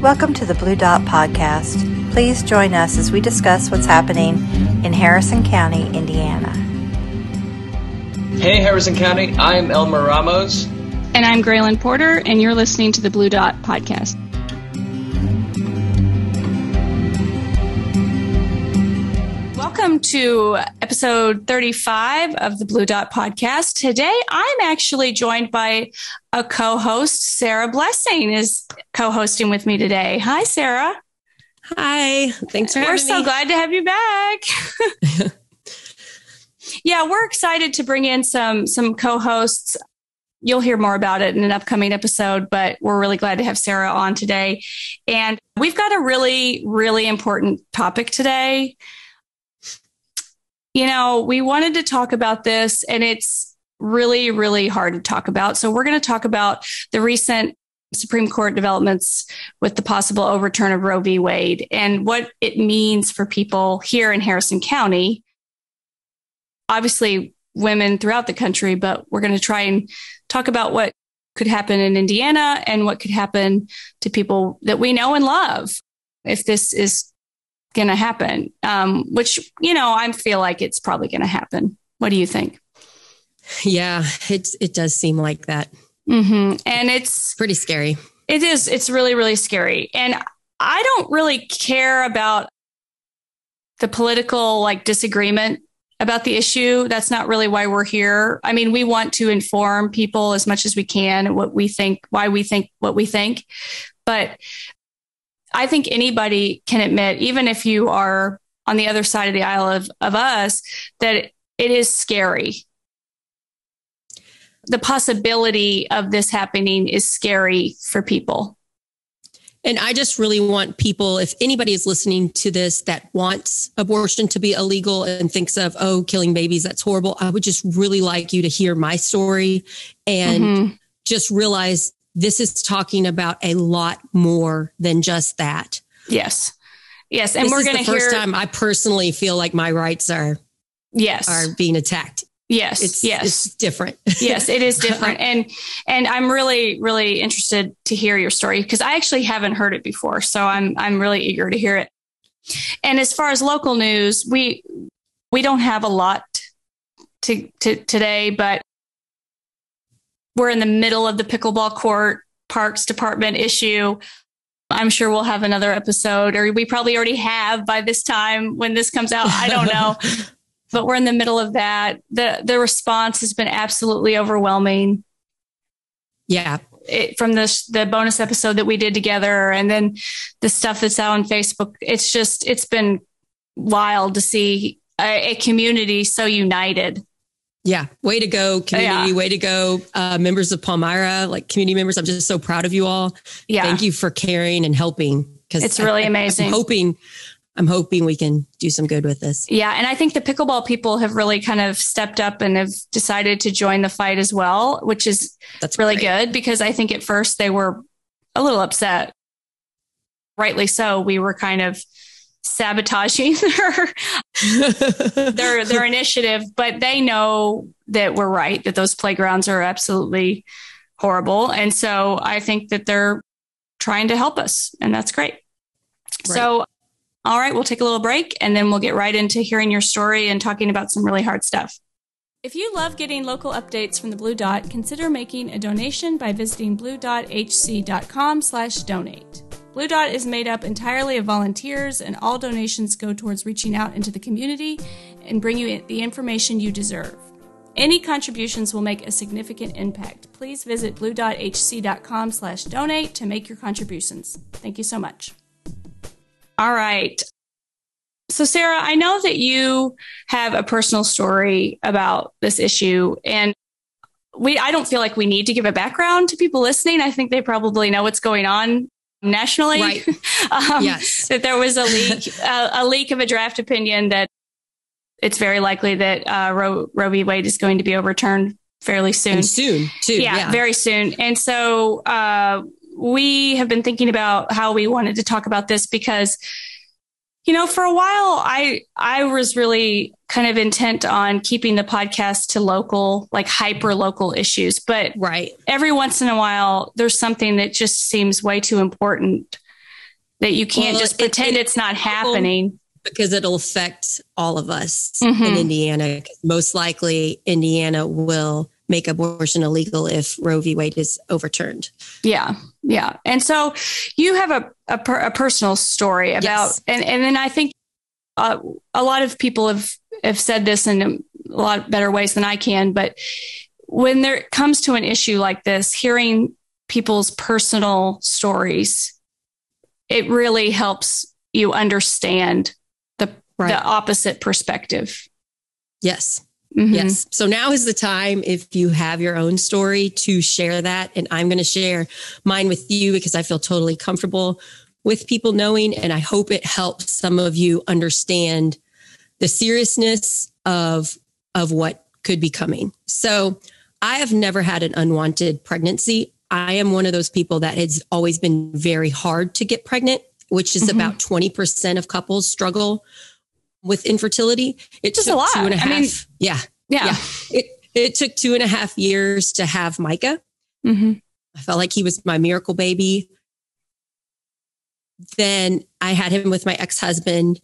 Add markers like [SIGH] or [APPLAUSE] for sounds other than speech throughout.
Welcome to the Blue Dot Podcast. Please join us as we discuss what's happening in Harrison County, Indiana. Hey, Harrison County, I'm Elmer Ramos. And I'm Graylin Porter, and you're listening to the Blue Dot Podcast. Welcome to episode 35 of the Blue Dot Podcast. Today, I'm actually joined by a co-host. Sarah Blessing is co-hosting with me today. Hi, Sarah. Hi. Thanks for We're so me. glad to have you back. [LAUGHS] yeah, we're excited to bring in some some co-hosts. You'll hear more about it in an upcoming episode, but we're really glad to have Sarah on today. And we've got a really, really important topic today. You know, we wanted to talk about this, and it's really, really hard to talk about. So, we're going to talk about the recent Supreme Court developments with the possible overturn of Roe v. Wade and what it means for people here in Harrison County. Obviously, women throughout the country, but we're going to try and talk about what could happen in Indiana and what could happen to people that we know and love if this is going to happen, um, which, you know, I feel like it's probably going to happen. What do you think? Yeah, it it does seem like that. Mm-hmm. And it's Pretty scary. It is. It's really, really scary. And I don't really care about the political like disagreement about the issue. That's not really why we're here. I mean, we want to inform people as much as we can what we think, why we think what we think. But I think anybody can admit, even if you are on the other side of the aisle of, of us, that it is scary the possibility of this happening is scary for people. And I just really want people, if anybody is listening to this that wants abortion to be illegal and thinks of, oh, killing babies, that's horrible. I would just really like you to hear my story and mm-hmm. just realize this is talking about a lot more than just that. Yes. Yes. And this we're going to hear. First time I personally feel like my rights are. Yes. Are being attacked. Yes. It's, yes. It's different. yes, it is [LAUGHS] different. And and I'm really, really interested to hear your story because I actually haven't heard it before. So I'm I'm really eager to hear it. And as far as local news, we we don't have a lot to, to today, but we're in the middle of the pickleball court parks department issue. I'm sure we'll have another episode, or we probably already have by this time when this comes out. I don't know. [LAUGHS] but we're in the middle of that. The the response has been absolutely overwhelming. Yeah. It, from the the bonus episode that we did together and then the stuff that's out on Facebook, it's just it's been wild to see a, a community so united. Yeah, way to go, community. Yeah. Way to go, uh, members of Palmyra, like community members. I'm just so proud of you all. Yeah, thank you for caring and helping because it's really I, amazing. I'm hoping I'm hoping we can do some good with this. Yeah. And I think the pickleball people have really kind of stepped up and have decided to join the fight as well, which is That's really great. good because I think at first they were a little upset. Rightly so. We were kind of sabotaging [LAUGHS] their, their, their [LAUGHS] initiative, but they know that we're right, that those playgrounds are absolutely horrible. And so I think that they're trying to help us and that's great. Right. So all right, we'll take a little break and then we'll get right into hearing your story and talking about some really hard stuff. If you love getting local updates from the Blue Dot, consider making a donation by visiting bluedothc.com/donate. Blue Dot is made up entirely of volunteers, and all donations go towards reaching out into the community and bring you the information you deserve. Any contributions will make a significant impact. Please visit bluedothc.com/donate to make your contributions. Thank you so much. All right. So, Sarah, I know that you have a personal story about this issue, and we I don't feel like we need to give a background to people listening. I think they probably know what's going on nationally. Right. [LAUGHS] um, yes. That there was a leak, [LAUGHS] a, a, leak of a draft opinion that it's very likely that uh, Roe, Roe v. Wade is going to be overturned fairly soon. And soon, too. Yeah, yeah, very soon. And so, uh, we have been thinking about how we wanted to talk about this because you know for a while i i was really kind of intent on keeping the podcast to local like hyper local issues but right every once in a while there's something that just seems way too important that you can't Well, just pretend it- it's not happening. because it'll affect all of us Mhm. in Indiana. Most likely, Indiana will make abortion illegal if Roe v. Wade is overturned. Yeah, yeah. And so you have a a, per, a personal story about, Yes. and and then I think uh, a lot of people have have said this in a lot better ways than I can, but when there comes to an issue like this, hearing people's personal stories, it really helps you understand the Right. the opposite perspective. Yes. Mhm. Yes. So now is the time if you have your own story to share that. And I'm going to share mine with you because I feel totally comfortable with people knowing. And I hope it helps some of you understand the seriousness of, of what could be coming. So I have never had an unwanted pregnancy. I am one of those people that has always been very hard to get pregnant, which is Mhm. about 20% of couples struggle with infertility. It Just took a lot. two and a I half. mean- yeah. Yeah. Yeah. It, it took two and a half years to have Micah. hmm I felt like he was my miracle baby. Then I had him with my ex husband.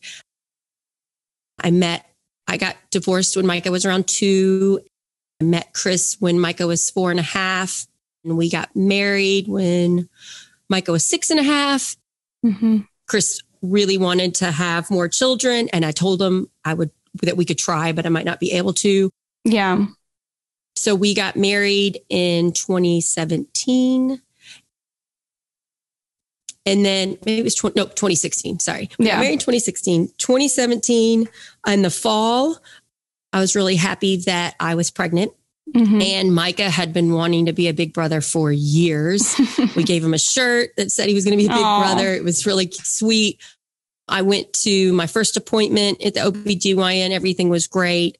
I met, I got divorced when Micah was around two. I met Chris when Micah was four and a half. And we got married when Micah was six and a half. hmm Chris really wanted to have more children. And I told him I would, that we could try, but I might not be able to. Yeah. So we got married in 2017. And then maybe it was 20, no, 2016. Sorry. We got married in 2016. 2017, in the fall, I was really happy that I was pregnant. Mhm. And Micah had been wanting to be a big brother for years. [LAUGHS] we gave him a shirt that said he was going to be a big Aw. brother. It was really sweet. I went to my first appointment at the OBGYN. Everything was great.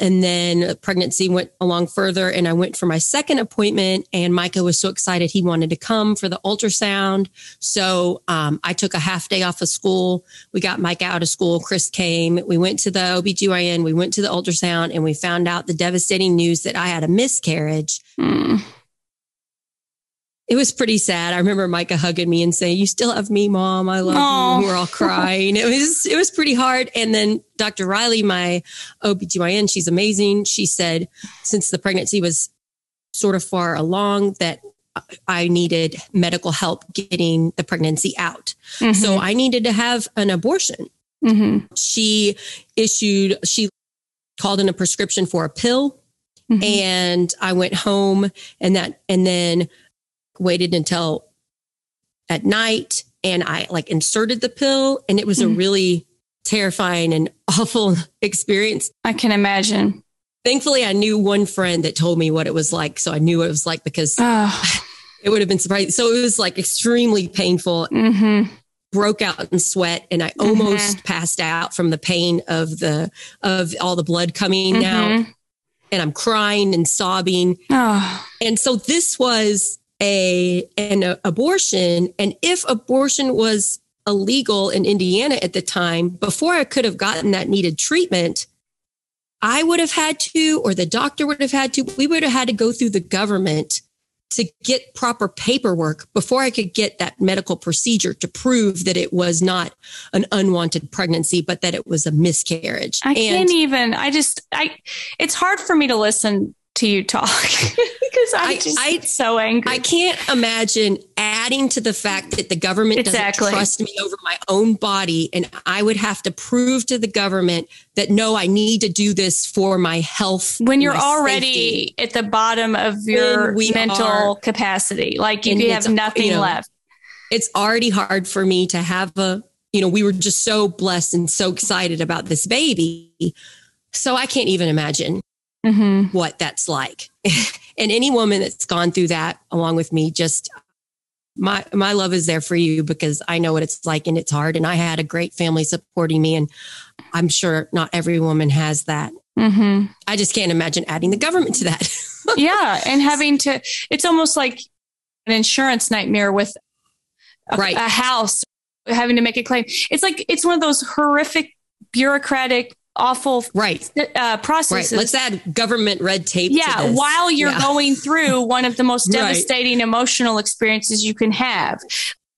And then pregnancy went along further and I went for my second appointment and Micah was so excited he wanted to come for the ultrasound. So um, I took a half day off of school. We got Micah out of school. Chris came. We went to the OBGYN. We went to the ultrasound and we found out the devastating news that I had a miscarriage. Mm. It was pretty sad. I remember Micah hugging me and saying, "You still have me, mom. I love Aw. you." We're all [LAUGHS] crying. it was it was pretty hard. And then Dr. Riley, my OBGYN, she's amazing. She said since the pregnancy was sort of far along that I needed medical help getting the pregnancy out. Mhm. So I needed to have an abortion. Mhm. She issued she called in a prescription for a pill Mhm. and I went home and that and then waited until at night and I like inserted the pill and it was a Mhm. really terrifying and [LAUGHS] awful experience. I can imagine. Thankfully I knew one friend that told me what it was like so I knew what it was like because Oh. [SIGHS] it would have been surprising. So it was like extremely painful, hmm broke out in sweat and I almost passed out from the pain of the of all the blood coming out and I'm crying and sobbing Oh. And so this was a an abortion and if abortion was illegal in Indiana at the time before I could have gotten that needed treatment I would have had to or the doctor would have had to we would have had to go through the government to get proper paperwork before I could get that medical procedure to prove that it was not an unwanted pregnancy but that it was a miscarriage. I can't even. I just. I. It's hard for me to listen to you talk [LAUGHS] because I'm I- just I- so angry. I can't imagine adding to the fact that the government Exactly. doesn't trust me over my own body. And I would have to prove to the government that no, I need to do this for my health. when you're already safety. at the bottom of your mental are- capacity, like you And have nothing you know, left. It's already hard for me to have a, you know, we were just so blessed and so excited about this baby. So I can't even imagine hmm what that's like. [LAUGHS] and any woman that's gone through that along with me, just my my love is there for you because I know what it's like and it's hard. And I had a great family supporting me, and I'm sure not every woman has that. hmm I just can't imagine adding the government to that. [LAUGHS] yeah, and having to. It's almost like an insurance nightmare with a, Right. a house having to make a claim. It's like it's one of those horrific bureaucratic, awful right, uh, right. processes. Let's add government red tape. to yeah, while you're Yeah. going through [LAUGHS] one of the most Right. devastating emotional experiences you can have.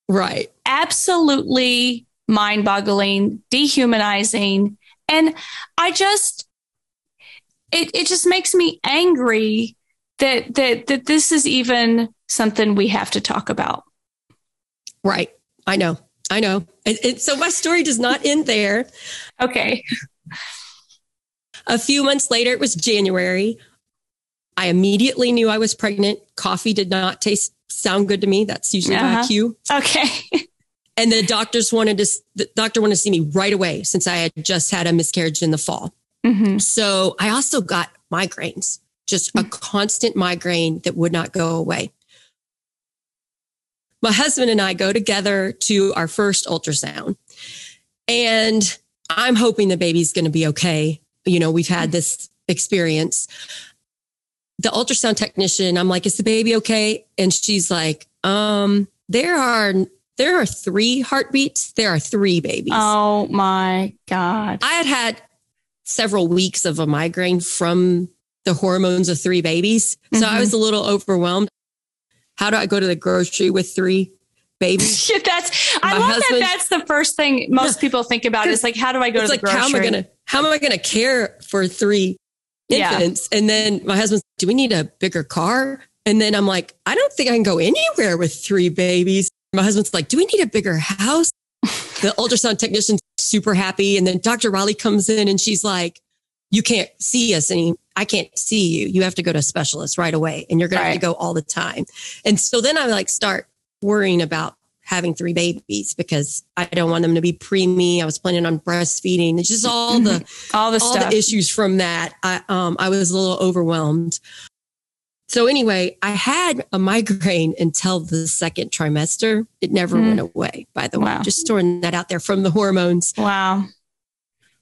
right, absolutely mind boggling, dehumanizing. And I just, it, it just makes me angry that, that, that this is even something we have to talk about. Right. I know. I know. And, and so my story does not end there. Okay. A few months later, it was January. I immediately knew I was pregnant. Coffee did not taste sound good to me. That's usually uh-huh. my cue. Okay. [LAUGHS] and the doctors wanted to, the doctor wanted to see me right away since I had just had a miscarriage in the fall. Mm-hmm. So I also got migraines, just mm-hmm. a constant migraine that would not go away. My husband and I go together to our first ultrasound and I'm hoping the baby's going to be okay. You know, we've had this experience. The ultrasound technician, I'm like, is the baby okay? And she's like, um, there are there are three heartbeats. There are three babies. Oh my God. I had had several weeks of a migraine from the hormones of three babies. So mm-hmm. I was a little overwhelmed. How do I go to the grocery with three babies? [LAUGHS] that's I love husband, that that's the first thing most people think about is like how do I go to the like, grocery? How am I gonna how am I gonna care for three infants? Yeah. And then my husband's do we need a bigger car? And then I'm like, I don't think I can go anywhere with three babies. My husband's like, do we need a bigger house? the [LAUGHS] ultrasound technician's super happy. And then Dr. Raleigh comes in and she's like, you can't see us any. I can't see you. You have to go to a specialist right away and you're going right. to have to go all the time. And so then I like start worrying about having three babies because I don't want them to be preemie. I was planning on breastfeeding. It's just all the [LAUGHS] all the all stuff. the issues from that. I um I was a little overwhelmed. So anyway, I had a migraine until the second trimester. It never mm. went away, by the wow. way. Just throwing that out there from the hormones. Wow.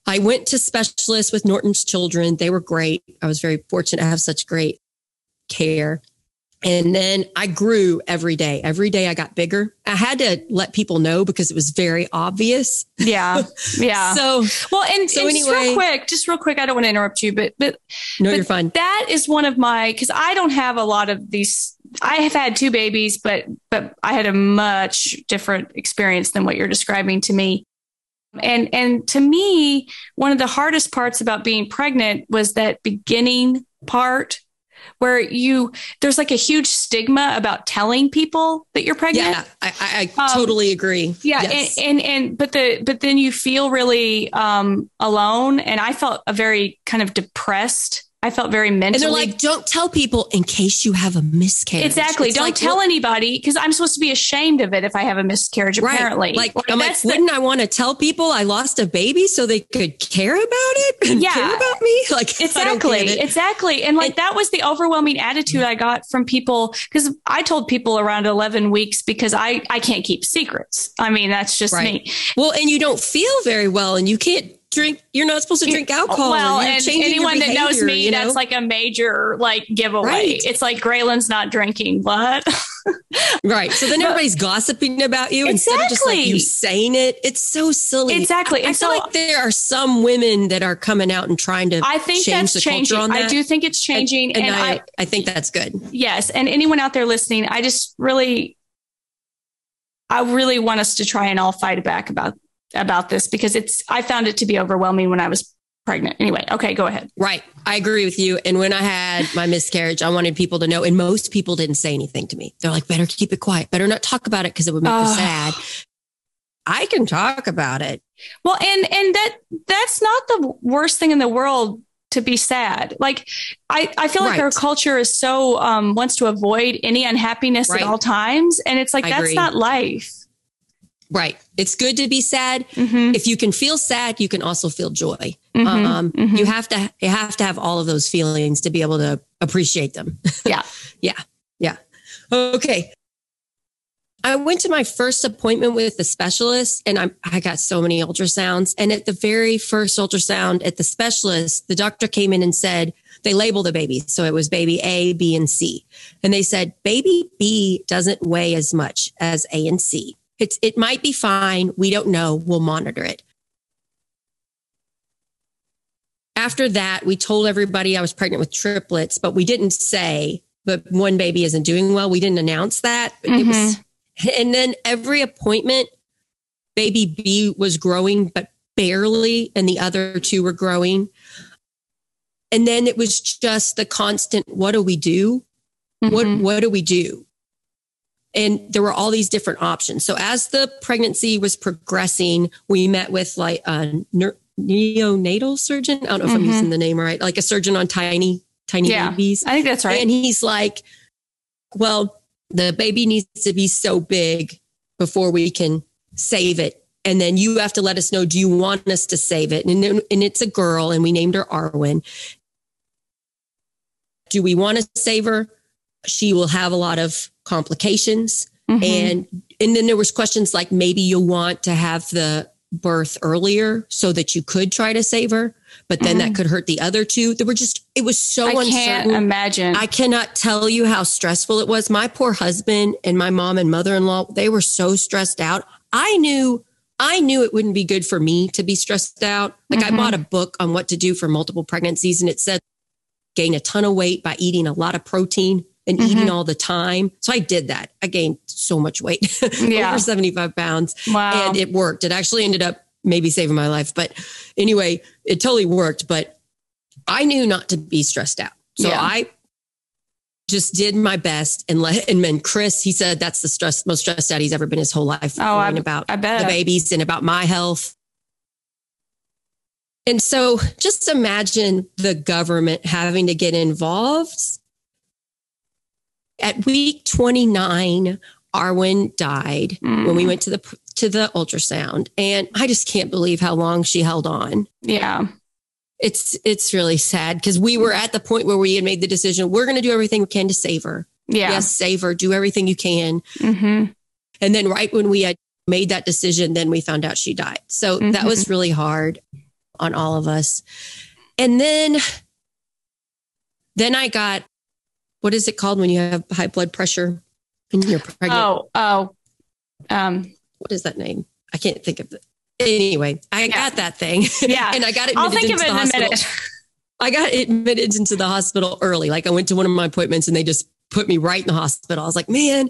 I went to specialists with Norton's children. They were great. I was very fortunate to have such great care. And then I grew every day. Every day I got bigger. I had to let people know because it was very obvious. Yeah. [LAUGHS] Yeah. so, well, and, so and anyway, real quick, just real quick, I don't want to interrupt you, but, but, no, but you're fine. That is one of my, cause I don't have a lot of these. I have had two babies, but, but I had a much different experience than what you're describing to me. And, and to me, one of the hardest parts about being pregnant was that beginning part where you there's like a huge stigma about telling people that you're pregnant. Yeah, I, I um, totally agree. Yeah, yes. and, and, and but the but then you feel really um, alone, and I felt a very kind of depressed I felt very mentally. And they're like, don't tell people in case you have a miscarriage. Exactly. It's don't like, tell well, anybody because I'm supposed to be ashamed of it if I have a miscarriage, right. apparently. Like, like I'm like, wouldn't I want to tell people I lost a baby so they could care about it and yeah, care about me? [LAUGHS] Like, exactly. Exactly. And like, and, that was the overwhelming attitude I got from people because I told people around 11 weeks because I, I can't keep secrets. I mean, that's just right. me. Well, and you don't feel very well and you can't drink you're not supposed to drink alcohol. Well and anyone that knows me you know? that's like a major like giveaway. Right. it's like graylin's not drinking what? [LAUGHS] Right. So then everybody's gossiping about you exactly. instead of just like you saying it. It's so silly. Exactly. I, I feel like there are some women that are coming out and trying to i think that's changing. that. i do think it's changing and, and, and I, I i think that's good. Yes. And anyone out there listening i just really I really want us to try and all fight back about about this because it's I found it to be overwhelming when I was pregnant. Anyway, okay, go ahead. Right. I agree with you. And when I had my miscarriage, I wanted people to know, and most people didn't say anything to me. They're like, better keep it quiet, better not talk about it because it would make you sad. I can talk about it. Well, and and that that's not the worst thing in the world to be sad. Like I, I feel like right. our culture is so um, wants to avoid any unhappiness right. at all times. And it's like I that's agree. not life. Right. It's good to be sad. Mm-hmm. If you can feel sad, you can also feel joy. Mm-hmm. Um, mm-hmm. You have to you have to have all of those feelings to be able to appreciate them. [LAUGHS] Yeah. yeah. Yeah. Okay. I went to my first appointment with the specialist and I, I got so many ultrasounds. And at the very first ultrasound at the specialist, the doctor came in and said, they labeled the baby. So it was baby A, B, and C. And they said, baby B doesn't weigh as much as A and C. It's, it might be fine. We don't know. We'll monitor it. After that, we told everybody I was pregnant with triplets, but we didn't say, but one baby isn't doing well. We didn't announce that. Mm-hmm. It was, and then every appointment, baby B was growing, but barely, and the other two were growing. And then it was just the constant, what do we do? Mm-hmm. What what do we do? And there were all these different options. So as the pregnancy was progressing, we met with like a neonatal surgeon. I don't know if mm-hmm. I'm using the name right, like a surgeon on tiny, tiny yeah, babies. I think that's right. And he's like, well, the baby needs to be so big before we can save it. And then you have to let us know, do you want us to save it? And, and it's a girl, and we named her Arwen. Do we want to save her? She will have a lot of complications. Mm-hmm. And and then there was questions like maybe you'll want to have the birth earlier so that you could try to save her, but then mm. that could hurt the other two. There were just, it was so I uncertain. can't imagine. I cannot tell you how stressful it was. My poor husband and my mom and mother in law, they were so stressed out. I knew, I knew it wouldn't be good for me to be stressed out. Like mm-hmm. I bought a book on what to do for multiple pregnancies and it said gain a ton of weight by eating a lot of protein and mm-hmm. eating all the time. So I did that. I gained so much weight, [LAUGHS] yeah. over 75 pounds. Wow. And it worked. It actually ended up maybe saving my life. But anyway, it totally worked. But I knew not to be stressed out. So yeah. I just did my best and let and then Chris, he said that's the stress most stressed out he's ever been his whole life. Oh, I, about I bet. the babies and about my health. And so just imagine the government having to get involved at week 29, Arwen died mm. when we went to the to the ultrasound and I just can't believe how long she held on. Yeah. It's it's really sad because we were at the point where we had made the decision we're going to do everything we can to save her. Yeah. Yes, save her, do everything you can. Mm-hmm. And then right when we had made that decision, then we found out she died. So mm-hmm. that was really hard on all of us. And then then I got what is it called when you have high blood pressure and you're pregnant? Oh, oh, um, what is that name? I can't think of it. Anyway, I yeah. got that thing. [LAUGHS] Yeah, and I got it. I'll think of it in hospital. a minute. [LAUGHS] I got admitted into the hospital early. Like I went to one of my appointments and they just put me right in the hospital. I was like, man.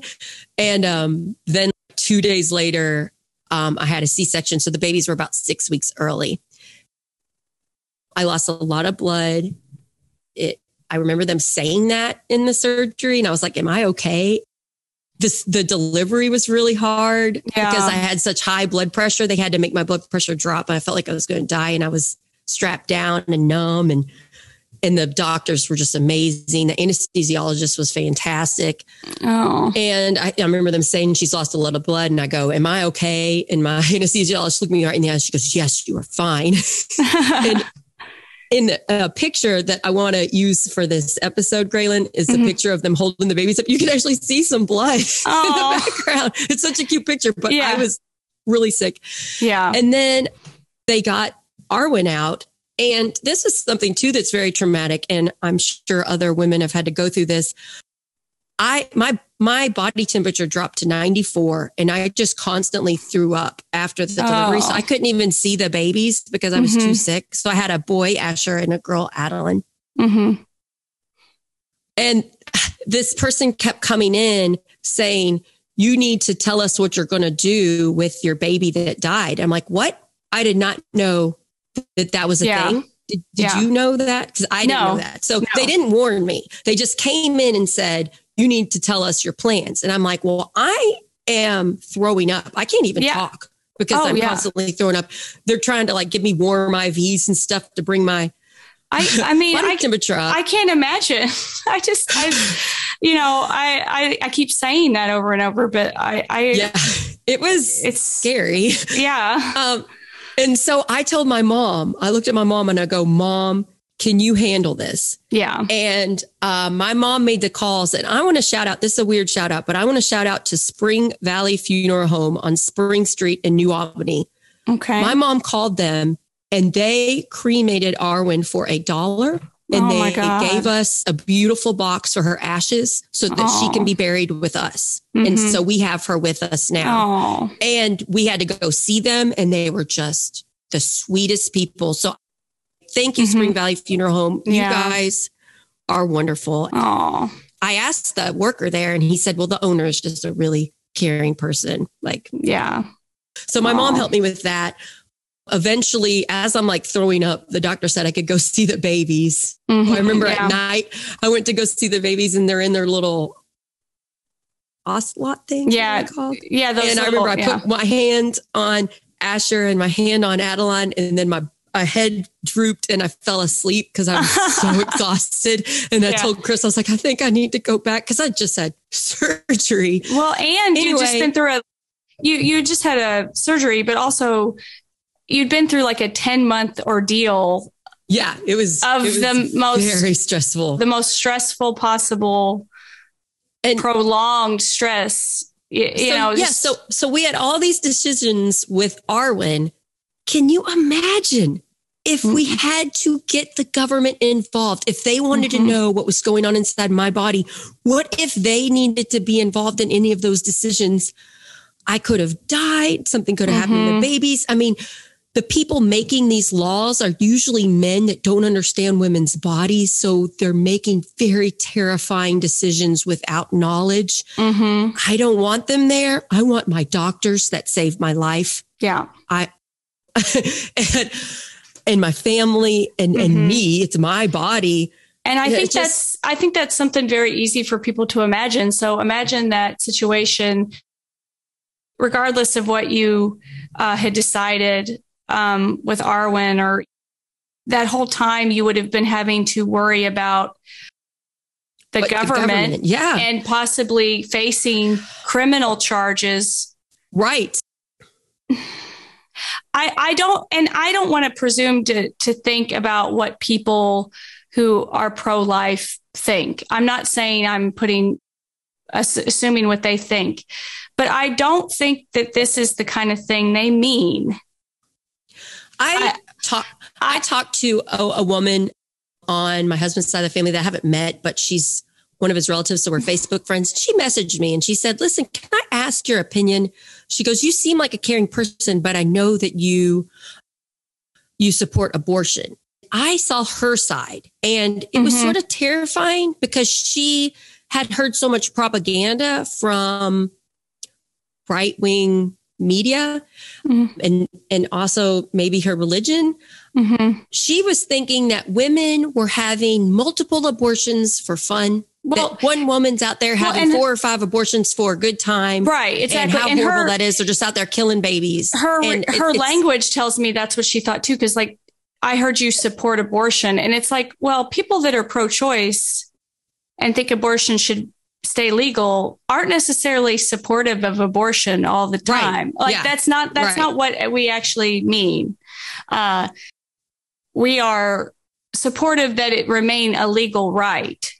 And um, then two days later, um, I had a C section. So the babies were about six weeks early. I lost a lot of blood. It I remember them saying that in the surgery, and I was like, "Am I okay?" This the delivery was really hard yeah. because I had such high blood pressure. They had to make my blood pressure drop, and I felt like I was going to die, and I was strapped down and numb, and and the doctors were just amazing. The anesthesiologist was fantastic. Oh. And I, I, remember them saying she's lost a lot of blood. And I go, Am I okay? And my [LAUGHS] anesthesiologist looked me right in the eye. She goes, Yes, you are fine. [LAUGHS] and in a picture that I want to use for this episode, Graylin, is mm-hmm. a picture of them holding the babies up. You can actually see some blood [LAUGHS] in the background. It's such a cute picture, but yeah. I was really sick. Yeah. And then they got Arwen out. And this is something too that's very traumatic. And I'm sure other women have had to go through this. I my my body temperature dropped to 94 and I just constantly threw up after the delivery. Oh. So I couldn't even see the babies because I was mm-hmm. too sick. So I had a boy, Asher, and a girl, Adeline. Mm-hmm. And this person kept coming in saying, You need to tell us what you're going to do with your baby that died. I'm like, What? I did not know that that was a yeah. thing. Did, did yeah. you know that? Because I didn't no. know that. So no. they didn't warn me. They just came in and said, you need to tell us your plans. And I'm like, well, I am throwing up. I can't even yeah. talk because oh, I'm yeah. constantly throwing up. They're trying to like give me warm IVs and stuff to bring my I, I mean, [LAUGHS] I, temperature up. I can't imagine. [LAUGHS] I just, I, you know, I, I, I keep saying that over and over, but I, I, yeah, [LAUGHS] it was, it's scary. Yeah. Um, and so I told my mom, I looked at my mom and I go, mom, can you handle this? Yeah. And uh, my mom made the calls, and I want to shout out. This is a weird shout out, but I want to shout out to Spring Valley Funeral Home on Spring Street in New Albany. Okay. My mom called them, and they cremated Arwen for a dollar. And oh they gave us a beautiful box for her ashes so that oh. she can be buried with us. Mm-hmm. And so we have her with us now. Oh. And we had to go see them, and they were just the sweetest people. So Thank you, mm-hmm. Spring Valley Funeral Home. You guys are wonderful. Oh, I asked the worker there, and he said, "Well, the owner is just a really caring person." Like, yeah. So my Aww. mom helped me with that. Eventually, as I'm like throwing up, the doctor said I could go [LAUGHS] see the babies. Mm-hmm. I remember yeah. at night, I went to go see the babies and they're in their little isolette thing. Yeah. Yeah. and little, I remember I yeah. put my hand on Asher and my hand on Adeline and then my a head drooped and I fell asleep because I was so [LAUGHS] exhausted. And I yeah. told Chris, I was like, I think I need to go back because I just had [LAUGHS] surgery. Well, and anyway, you just been through a you you just had a surgery, but also you'd been through like a 10 month ordeal. Yeah, it was of it was the most very stressful, the most stressful possible and prolonged stress. You, you know, yeah. So so we had all these decisions with Arwen can you imagine if we mm-hmm. had to get the government involved, if they wanted mm-hmm. to know what was going on inside my body, what if they needed to be involved in any of those decisions? I could have died. Something could have mm-hmm. happened to mm-hmm. babies. I mean, the people making these laws are usually men that don't understand women's bodies. So they're making very terrifying decisions without knowledge. Mm-hmm. I don't want them there. I want my doctors that saved my life. Yeah. I, [LAUGHS] and, and my family and, mm-hmm. and me. It's my body. And I think just, that's I think that's something very easy for people to imagine. So imagine that situation, regardless of what you uh, had decided um, with Arwen, or that whole time you would have been having to worry about the, government, the government, yeah, and possibly facing criminal charges, right? I, I don't, and I don't want to presume to, to think about what people who are pro life think. I'm not saying I'm putting, assuming what they think, but I don't think that this is the kind of thing they mean. I, I talk, I talked to a, a woman on my husband's side of the family that I haven't met, but she's one of his relatives. So we're [LAUGHS] Facebook friends. She messaged me and she said, listen, can I ask your opinion? She goes, you seem like a caring person, but I know that you, you support abortion. I saw her side and it mm-hmm. was sort of terrifying because she had heard so much propaganda from right wing media mm-hmm. and and also maybe her religion mm-hmm. she was thinking that women were having multiple abortions for fun well, one woman's out there having well, four or five abortions for a good time. Right. Exactly. And how and horrible her, that is. They're just out there killing babies. Her, and her language tells me that's what she thought too. Cause like I heard you support abortion and it's like, well, people that are pro choice and think abortion should stay legal aren't necessarily supportive of abortion all the time. Right. Like yeah. that's not, that's right. not what we actually mean. Uh, we are supportive that it remain a legal right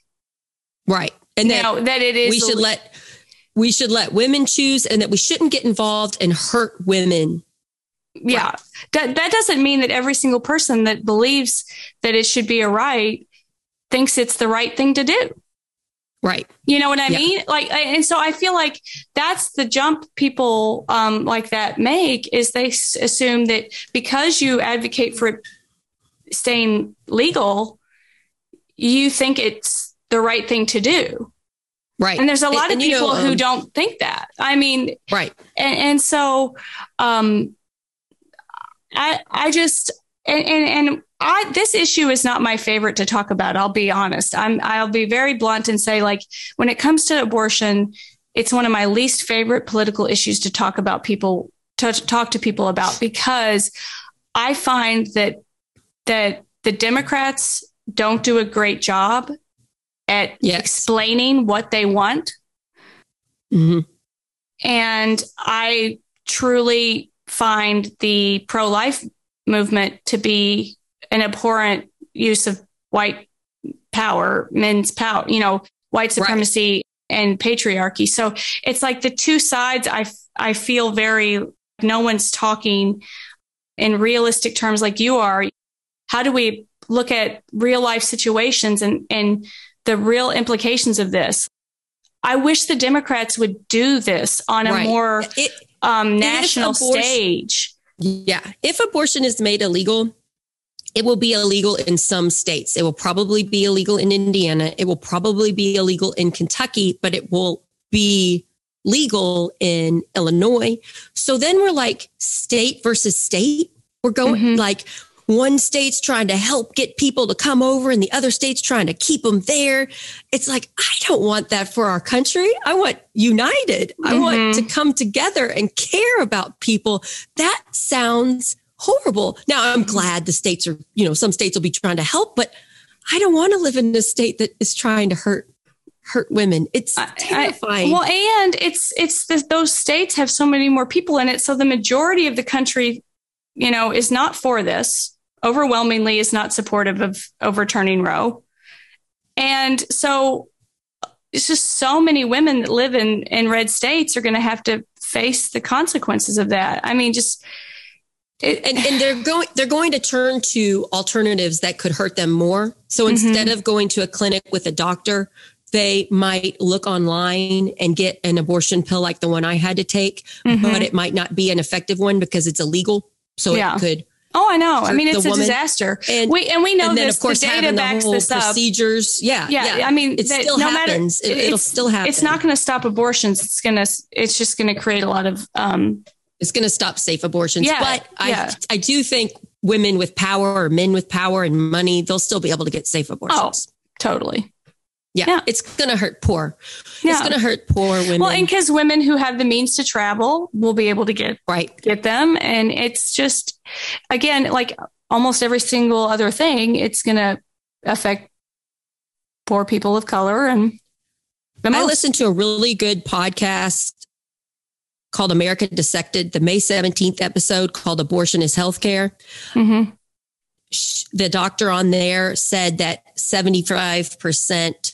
Right. And that, that it is we should let we should let women choose and that we shouldn't get involved and hurt women. Yeah. Right. That that doesn't mean that every single person that believes that it should be a right thinks it's the right thing to do. Right. You know what I yeah. mean? Like, and so I feel like that's the jump people um, like that make is they s- assume that because you advocate for it staying legal, you think it's the right thing to do. Right. And there's a lot and, of people know, um, who don't think that. I mean, right. And, and so, um, I, I just, and, and, and I, this issue is not my favorite to talk about. I'll be honest. I'm, I'll be very blunt and say, like, when it comes to abortion, it's one of my least favorite political issues to talk about people, to talk to people about because I find that, that the Democrats don't do a great job at yes. explaining what they want. Mm-hmm. And I truly find the pro life movement to be an abhorrent use of white power, men's power, you know, white supremacy right. and patriarchy. So it's like the two sides I, I feel very, no one's talking in realistic terms like you are. How do we look at real life situations and, and the real implications of this. I wish the Democrats would do this on a right. more it, um, national abortion, stage. Yeah. If abortion is made illegal, it will be illegal in some states. It will probably be illegal in Indiana. It will probably be illegal in Kentucky, but it will be legal in Illinois. So then we're like state versus state. We're going mm-hmm. like one state's trying to help get people to come over and the other state's trying to keep them there. It's like, I don't want that for our country. I want united. Mm-hmm. I want mm-hmm. to come together and care about people. That sounds horrible. Now I'm glad the states are, you know, some states will be trying to help, but I don't want to live in a state that is trying to hurt hurt women. It's terrifying. I, well, and it's it's the, those states have so many more people in it, so the majority of the country, you know, is not for this overwhelmingly is not supportive of overturning Roe. And so it's just so many women that live in, in red states are going to have to face the consequences of that. I mean, just. It, and, and they're going they're going to turn to alternatives that could hurt them more. So mm-hmm. instead mm-hmm. of going to a clinic with a doctor, they might look online and get an abortion pill like the one I had to take, mm-hmm. but it might not be an effective one because it's illegal. So yeah. it could Oh, I know. I mean, it's a woman. disaster. And we and we know and this. Of course, the data backs the this procedures. Yeah, yeah, yeah. I mean, it still no happens. Matter, it, will still happen. It's not going to stop abortions. It's going to. It's just going to create a lot of. um It's going to stop safe abortions. Yeah, but yeah. I I do think women with power or men with power and money, they'll still be able to get safe abortions. Oh, totally. Yeah, yeah. it's going to hurt poor. Yeah. It's going to hurt poor women. Well, and because women who have the means to travel will be able to get right get them, and it's just again like almost every single other thing, it's going to affect poor people of color. And I listened to a really good podcast called America Dissected, the May 17th episode called Abortion is Healthcare. Mm-hmm. The doctor on there said that 75%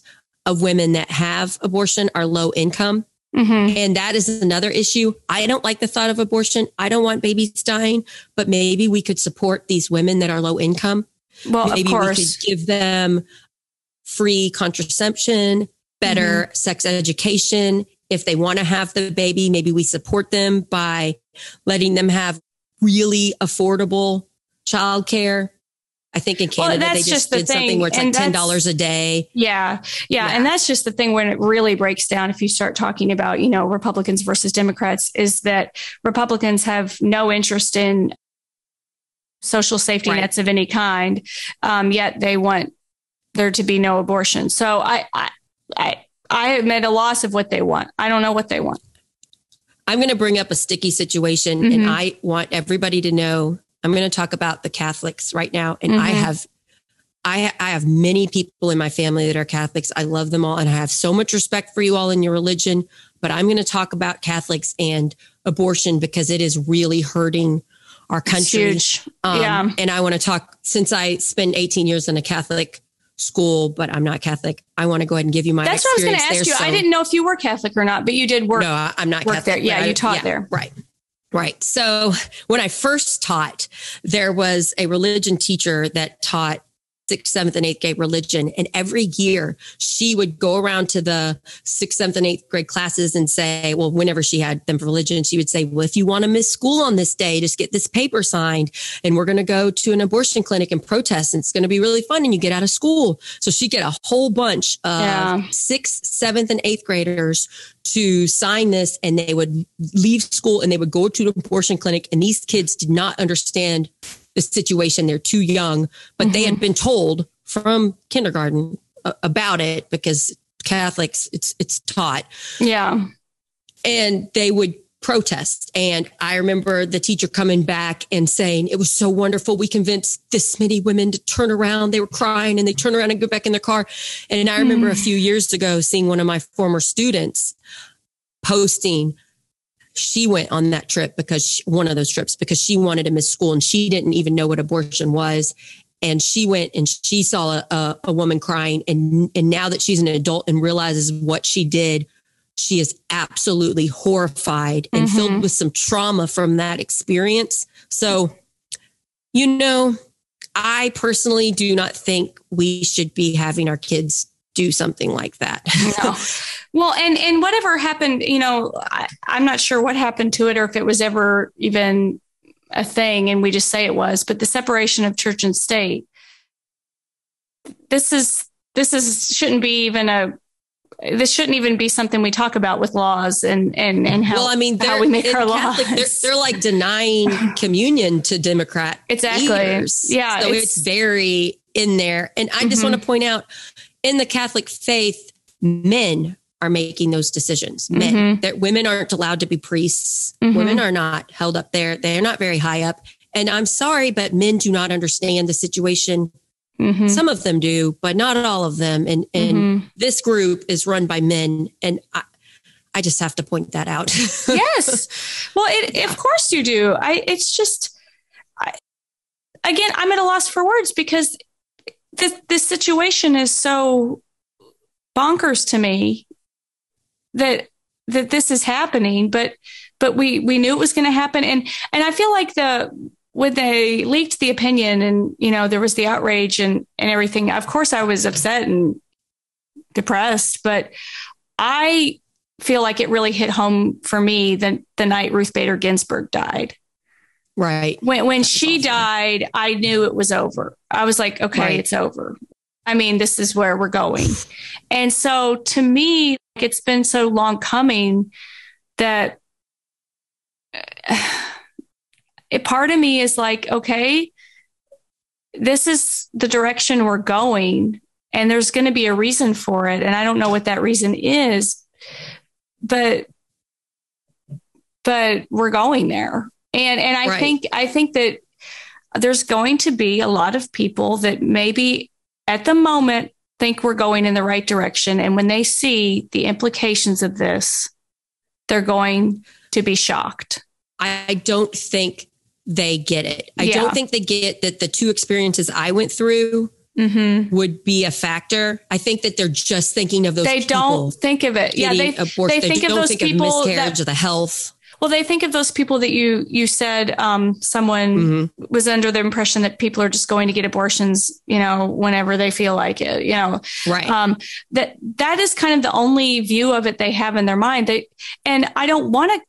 of women that have abortion are low income. Mm-hmm. And that is another issue. I don't like the thought of abortion. I don't want babies dying, but maybe we could support these women that are low income. Well, maybe we could give them free contraception, better mm-hmm. sex education. If they want to have the baby, maybe we support them by letting them have really affordable childcare. I think in Canada well, they just, just the did thing. something where it's and like ten dollars a day. Yeah, yeah, yeah, and that's just the thing when it really breaks down. If you start talking about you know Republicans versus Democrats, is that Republicans have no interest in social safety right. nets of any kind, um, yet they want there to be no abortion. So I, I, I, I am at a loss of what they want. I don't know what they want. I'm going to bring up a sticky situation, mm-hmm. and I want everybody to know I'm going to talk about the Catholics right now. And mm-hmm. I have, I, I have many people in my family that are Catholics. I love them all. And I have so much respect for you all in your religion. But I'm going to talk about Catholics and abortion because it is really hurting our country. Um, yeah. And I want to talk, since I spent 18 years in a Catholic school, but I'm not Catholic. I want to go ahead and give you my. That's what I was going to ask there, you. So. I didn't know if you were Catholic or not, but you did work. No, I'm not Catholic. There. Yeah, I, you taught yeah, there. Right. Right. So when I first taught, there was a religion teacher that taught sixth, seventh, and eighth grade religion. And every year she would go around to the sixth, seventh, and eighth grade classes and say, well, whenever she had them for religion, she would say, well, if you want to miss school on this day, just get this paper signed and we're going to go to an abortion clinic and protest. And it's going to be really fun and you get out of school. So she get a whole bunch of yeah. sixth, seventh, and eighth graders to sign this and they would leave school and they would go to an abortion clinic. And these kids did not understand the situation. They're too young, but mm-hmm. they had mm-hmm. been told from kindergarten uh, about it because Catholics, it's it's taught. Yeah, and they would protest. And I remember the teacher coming back and saying, it was so wonderful. We convinced this many women to turn around. They were crying and they turn around and go back in their car. And I remember mm. a few years ago seeing one of my former students posting she went on that trip because she, one of those trips because she wanted to miss school and she didn't even know what abortion was and she went and she saw a, a, a, woman crying and and now that she's an adult and realizes what she did she is absolutely horrified and mm-hmm. filled with some trauma from that experience so you know i personally do not think we should be having our kids do something like that no. [LAUGHS] Well, and and whatever happened, you know, I, I'm not sure what happened to it or if it was ever even a thing, and we just say it was. But the separation of church and state, this is this is shouldn't be even a this shouldn't even be something we talk about with laws and and and how well, I mean, how we make our Catholic, laws. They're, they're, like denying [LAUGHS] communion to Democrat exactly. Leaders. Yeah, so it's, it's, very in there. And I just mm-hmm. want to point out, in the Catholic faith, men are making those decisions. Men, mm-hmm. that women aren't allowed to be priests. Mm-hmm. Women are not held up there. They're not very high up. And I'm sorry, but men do not understand the situation Mm-hmm. Some of them do, but not all of them. And and mm-hmm. this group is run by men, and I, I just have to point that out. [LAUGHS] yes, well, it, of course you do. I it's just, I, again, I'm at a loss for words because this this situation is so bonkers to me that that this is happening, but but we we knew it was going to happen, and and I feel like the when they leaked the opinion and you know there was the outrage and and everything of course i was upset and depressed but i feel like it really hit home for me the, the night ruth bader ginsburg died right when when That's she awesome. died i knew it was over i was like okay right. it's over i mean this is where we're going [LAUGHS] and so to me it's been so long coming that [SIGHS] it, part of me is like, okay, this is the direction we're going, and there's going to be a reason for it. And I don't know what that reason is, but but we're going there. And and I right. think I think that there's going to be a lot of people that maybe at the moment think we're going in the right direction. And when they see the implications of this, they're going to be shocked. I don't think they get it. I yeah. don't think they get that the two experiences I went through mm-hmm. would be a factor. I think that they're just thinking of those. They don't think of it. Yeah, they, abortion. they think they of those think people of miscarriage that, of the health. Well, they think of those people that you you said um, someone mm-hmm. was under the impression that people are just going to get abortions, you know, whenever they feel like it, you know, right? Um, that that is kind of the only view of it they have in their mind. They and I don't want to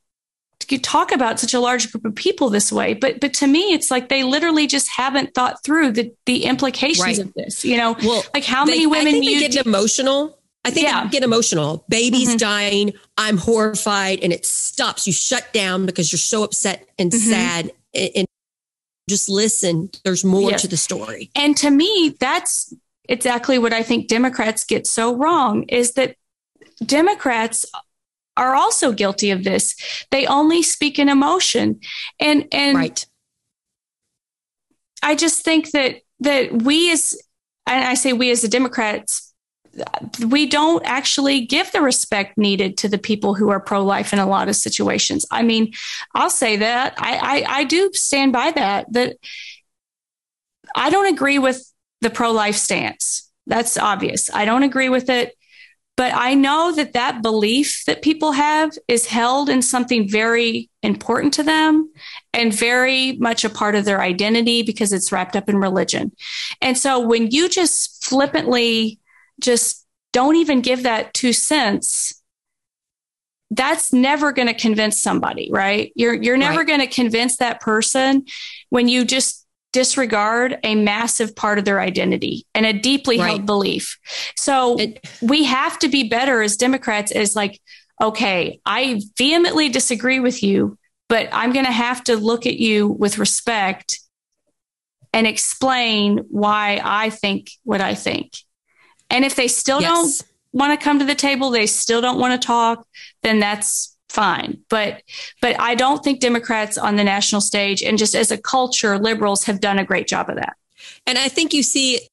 talk about such a large group of people this way but but to me it's like they literally just haven't thought through the the implications right. of this you know well like how many women I think they get emotional I think yeah. get emotional. Baby's mm-hmm. dying. I'm horrified, and it stops. You shut down because you're so upset and mm-hmm. sad, and, and, just listen. There's more yes. to the story. And to me, that's exactly what I think Democrats get so wrong: is that Democrats are also guilty of this. They only speak in emotion. And and right. I just think that that we as and I say we as the Democrats we don't actually give the respect needed to the people who are pro-life in a lot of situations. I mean, I'll say that I, I, I do stand by that. That I don't agree with the pro-life stance. That's obvious. I don't agree with it. But I know that that belief that people have is held in something very important to them and very much a part of their identity because it's wrapped up in religion. And so when you just flippantly just don't even give that two cents, that's never going to convince somebody, right? You're you're never right. going to convince that person when you just disregard a massive part of their identity and a deeply right. held belief. So it, we have to be better as Democrats as like, okay, I vehemently disagree with you, but I'm going to have to look at you with respect and explain why I think what I think. And if they still yes. don't want to come to the table, they still don't want to talk, then that's fine. But but I don't think Democrats on the national stage and just as a culture, liberals have done a great job of that. And I think you see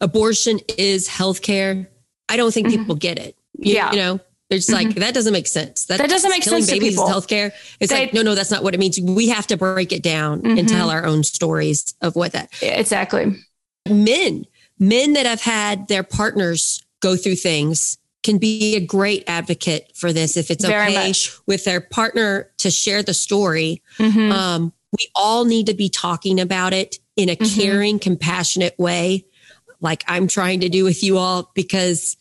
abortion is healthcare. I don't think mm-hmm. people get it. You, yeah. You know, they're just mm-hmm. like, that doesn't make sense. That, that doesn't make sense Killing babies to people. healthcare. It's they, like, no, no, that's not what it means. We have to break it down mm-hmm. and tell our own stories of what that. Exactly. Men, men that have had their partners go through things can be a great advocate for this if it's Very okay much. with their partner to share the story. Mm-hmm. Um, we all need to be talking about it in a mm-hmm. caring, compassionate way, like I'm trying to do with you all, because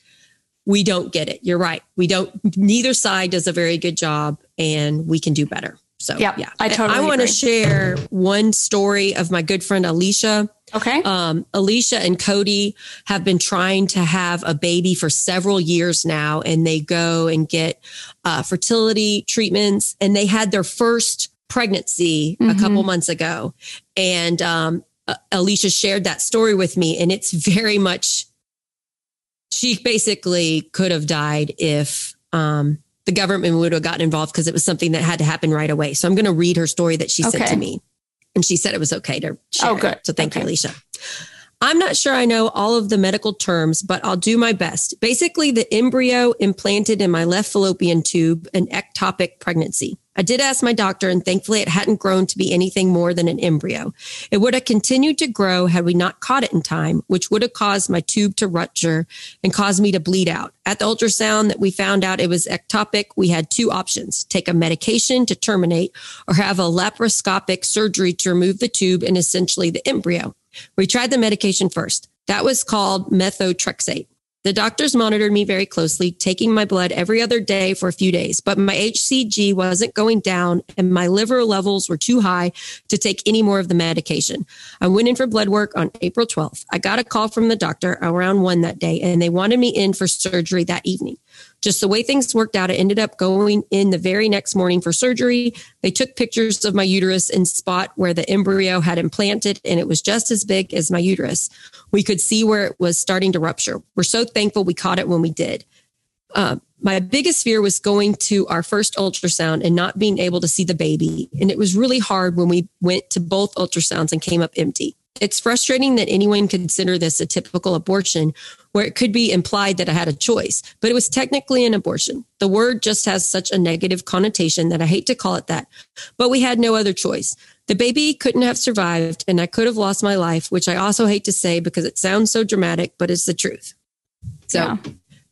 we don't get it. You're right. We don't, neither side does a very good job and we can do better. So Yep, yeah, I totally I want to share one story of my good friend Alicia. Okay. Um, Alicia and Cody have been trying to have a baby for several years now, and they go and get uh, fertility treatments, and they had their first pregnancy a Mhm. couple months ago. And um, Alicia shared that story with me, and it's very much. She basically could have died if um, the government would have gotten involved because it was something that had to happen right away. So I'm going to read her story that she sent to me. And she said it was okay to share. Oh, it. good. So thank you, Alicia. I'm not sure I know all of the medical terms, but I'll do my best. Basically, the embryo implanted in my left fallopian tube, an ectopic pregnancy. I did ask my doctor, and thankfully, it hadn't grown to be anything more than an embryo. It would have continued to grow had we not caught it in time, which would have caused my tube to rupture and caused me to bleed out. At the ultrasound that we found out it was ectopic, we had two options take a medication to terminate or have a laparoscopic surgery to remove the tube and essentially the embryo. We tried the medication first. That was called methotrexate. The doctors monitored me very closely, taking my blood every other day for a few days, but my HCG wasn't going down and my liver levels were too high to take any more of the medication. I went in for blood work on April 12th. I got a call from the doctor around one that day and they wanted me in for surgery that evening. Just the way things worked out, I ended up going in the very next morning for surgery. They took pictures of my uterus and spot where the embryo had implanted, and it was just as big as my uterus. We could see where it was starting to rupture. We're so thankful we caught it when we did. Uh, my biggest fear was going to our first ultrasound and not being able to see the baby. And it was really hard when we went to both ultrasounds and came up empty. It's frustrating that anyone consider this a typical abortion where it could be implied that I had a choice, but it was technically an abortion. The word just has such a negative connotation that I hate to call it that, but we had no other choice. The baby couldn't have survived and I could have lost my life, which I also hate to say because it sounds so dramatic, but it's the truth. So Yeah.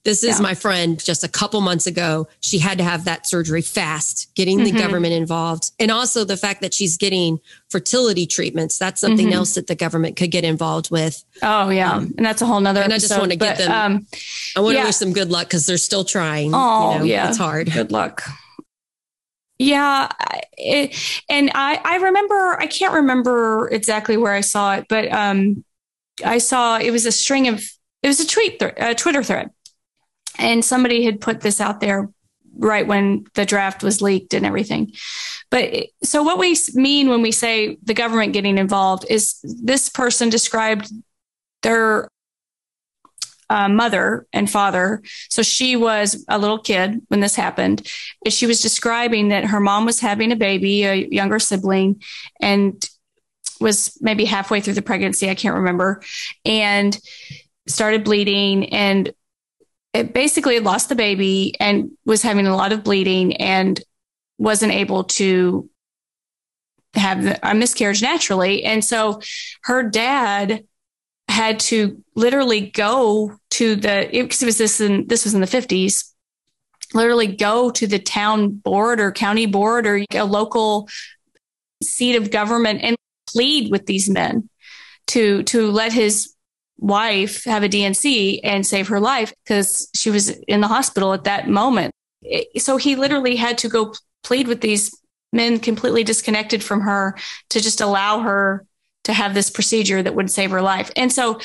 This is Yeah. my friend just a couple months ago. She had to have that surgery fast, getting the Mhm. government involved. And also the fact that she's getting fertility treatments. That's something Mhm. else that the government could get involved with. Oh yeah, Um, and that's a whole nother. and I just wanna give them- Um, I want to Yeah. wish them good luck because they're still trying. Oh, you know, yeah. It's hard. good luck. Yeah, it, and I I remember I can't remember exactly where I saw it, but um, I saw it was a string of it was a tweet thre- a Twitter thread, and somebody had put this out there right when the draft was leaked and everything. But so what we mean when we say the government getting involved is this person described their uh, mother and father. So she was a little kid when this happened. She was describing that her mom was having a baby, a younger sibling, and was maybe halfway through the pregnancy. I can't remember. And started bleeding and it basically had lost the baby and was having a lot of bleeding and wasn't able to have a miscarriage naturally. And so her dad had to literally go to the because it was this in this was in the 50s literally go to the town board or county board or a local seat of government and plead with these men to to let his wife have a D&C and save her life because she was in the hospital at that moment. So he literally had to go plead with these men completely disconnected from her to just allow her to have this procedure that would save her life. And so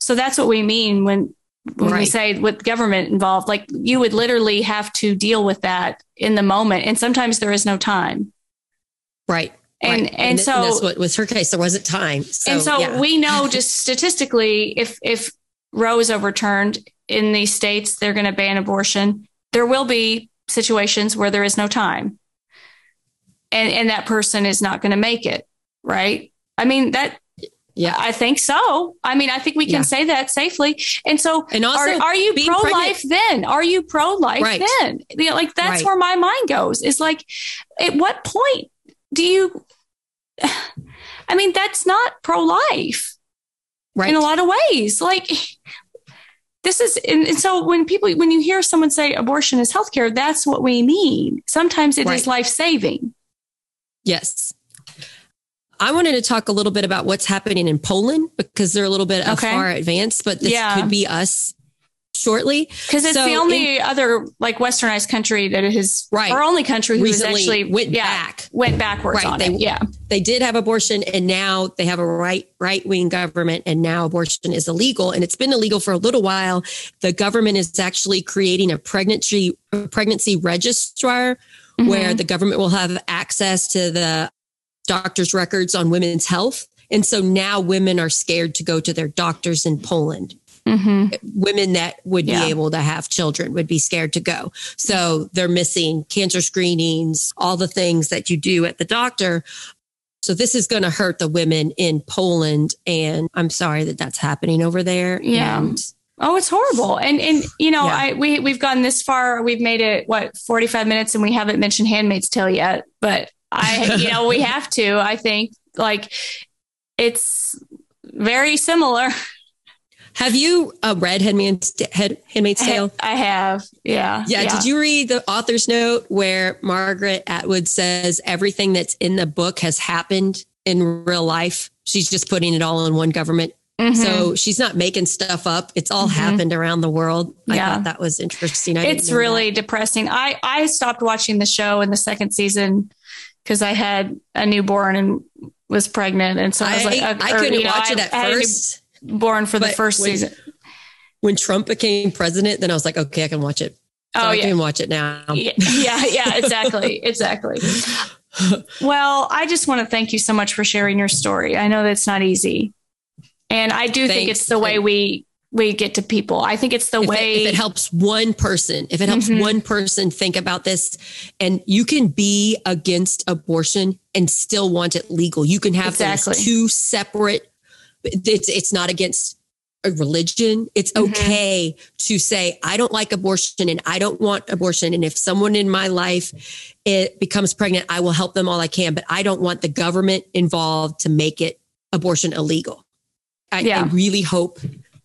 so that's what we mean when when we say with government involved like you would literally have to deal with that in the moment and sometimes there is no time. Right. And right. and, th- so that's what was her case. There wasn't time. So, and so yeah. we know just statistically, if if Roe is overturned in these states, they're going to ban abortion. There will be situations where there is no time, and and that person is not going to make it. Right? I mean that. Yeah. I think so. I mean, I think we can Yeah. say that safely. And so, And also are, are you pro life then? Are you pro life Right. then? You know, like that's Right. where my mind goes. Is like, at what point do you? [SIGHS] I mean, that's not pro life right. in a lot of ways. Like this is, and, and so when people, when you hear someone say abortion is healthcare, that's what we mean. Sometimes it is Right. life saving. Yes. I wanted to talk a little bit about what's happening in Poland because they're a little bit Okay. far advanced, but this Yeah. could be us shortly. Because it's So the only in- other like westernized country that has, Right. our only country who actually went yeah, back. went backwards Right, on they- it. Yeah. they did have abortion and now they have a right right wing government and now abortion is illegal and it's been illegal for a little while the government is actually creating a pregnancy a pregnancy registrar Mm-hmm. where the government will have access to the doctor's records on women's health and so now women are scared to go to their doctors in Poland hmm women that would Yeah. be able to have children would be scared to go. So they're missing cancer screenings, all the things that you do at the doctor. So this is going to hurt the women in Poland. And I'm sorry that that's happening over there. Yeah. And Oh, it's horrible. And and you know, Yeah. I we we've gone this far. We've made it what forty five minutes, and we haven't mentioned Handmaid's Tale yet. But I, you know, we have to. I think like it's very similar. [LAUGHS] have you uh, read Handmaid's, Head, Handmaid's Tale? I have. Yeah. Yeah, Did you read the author's note where Margaret Atwood says everything that's in the book has happened in real life? She's just putting it all in one government. Mhm. So she's not making stuff up. It's all Mhm. happened around the world. I Yeah. thought that was interesting. I it's really depressing. I I stopped watching the show in the second season because I had a newborn and was pregnant, and so. I was like, I, I couldn't you know, watch it at I first. Newborn for the but first when- season. When Trump became president, then I was like, okay, I can watch it. So Oh I yeah. can watch it now. yeah, yeah, yeah, exactly, [LAUGHS] exactly. Well, I just want to thank you so much for sharing your story. I know that's not easy, and I do think it's the way we we get to people. I think it's the if, way. it, if it helps one person, if it helps Mhm. one person think about this, and you can be against abortion and still want it legal. You can have Exactly. those two separate. It's it's not against a religion. It's Mhm. okay to say I don't like abortion and I don't want abortion. And if someone in my life it becomes pregnant, I will help them all I can. But I don't want the government involved to make it abortion illegal. I, Yeah. I really hope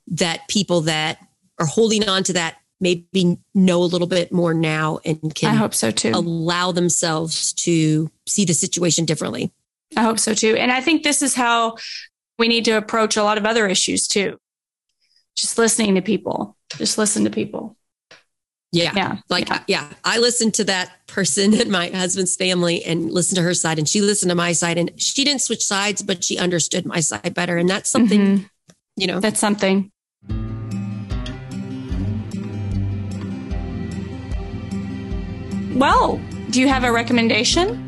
that people that are holding on to that maybe know a little bit more now and can I hope so too. allow themselves to see the situation differently. I hope so too. And I think this is how we need to approach a lot of other issues too. Just listening to people. Just listen to people. Yeah. Yeah. Like, yeah. yeah, I listened to that person in my husband's family and listened to her side, and she listened to my side, and she didn't switch sides, but she understood my side better. And that's something, Mhm. you know, That's something. Well, do you have a recommendation?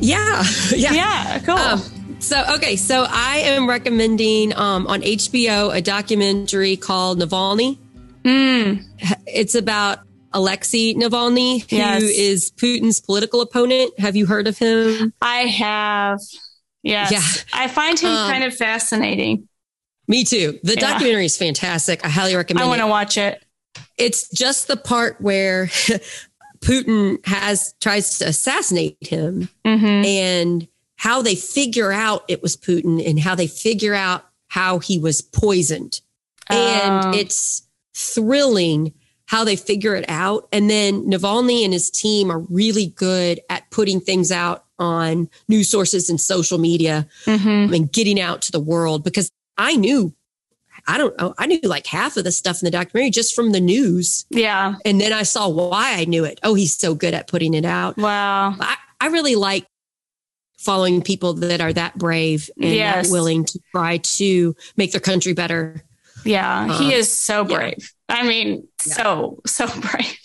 yeah, [LAUGHS] yeah. Yeah, cool. Um, so okay, so I am recommending um, on HBO a documentary called Navalny. Mm, It's about Alexei Navalny, who is Yes. Putin's political opponent. Have you heard of him? I have. Yes. Yeah. I find him Um, kind of fascinating. Me too. The Yeah. documentary is fantastic. I highly recommend I want to watch it. It's just the part where [LAUGHS] Putin has tries to assassinate him hmm and how they figure out it was Putin and how they figure out how he was poisoned. and Oh. it's thrilling how they figure it out. And then Navalny and his team are really good at putting things out on news sources and social media hmm and getting out to the world because I knew, I don't know, I knew like half of the stuff in the documentary just from the news. Yeah. And then I saw why I knew it. Oh, he's so good at putting it out. Wow. I, I really like following people that are that brave and Yes. that willing to try to make their country better. Yeah, Uh, he is so yeah. brave. I mean, Yeah. so so [LAUGHS] brave.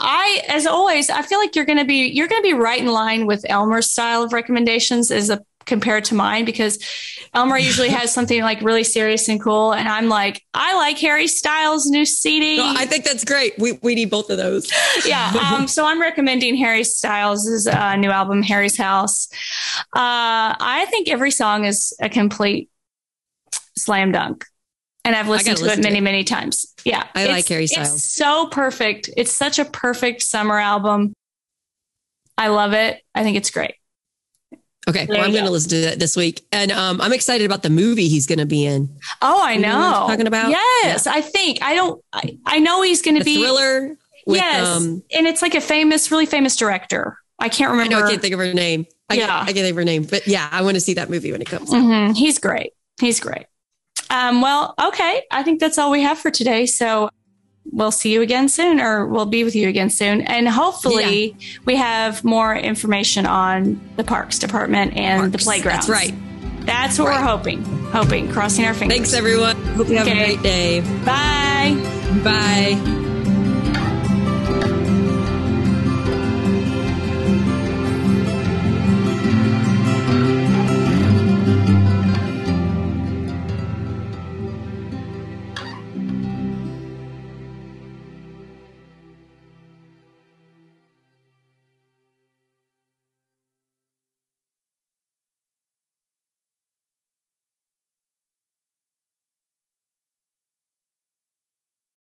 I, as always, I feel like you're going to be you're going to be right in line with Elmer's style of recommendations as a compared to mine because Elmer usually has something like really serious and cool, and I'm like, I like Harry Styles' new CD. No, I think that's great. We, we need both of those. [LAUGHS] yeah. Um, so I'm recommending Harry Styles' uh, new album, Harry's House. Uh, I think every song is a complete slam dunk. And I've listened to it listen to many, it. many times. Yeah. I like Harry Styles. It's so perfect. It's such a perfect summer album. I love it. I think it's great. Okay, well, I'm going to listen to that this week, and um, I'm excited about the movie he's going to be in. Oh, I You know know. talking about? Yes. I think. I don't, I, I know he's going to be. thriller. With, yes. um, and it's like a famous, really famous director. I can't I remember. know I can't think of her name. I, Yeah. can't, I can't think of her name, but yeah, I want to see that movie when it comes. out. Mhm. He's great. He's great. Um, well, okay. I think that's all we have for today. So we'll see you again soon, or we'll be with you again soon. And hopefully, yeah. we have more information on the Parks Department and parks. the playgrounds. That's right. That's what right. we're hoping. Hoping, crossing our fingers. Thanks, everyone. Hope you have okay. a great day. Bye. Bye.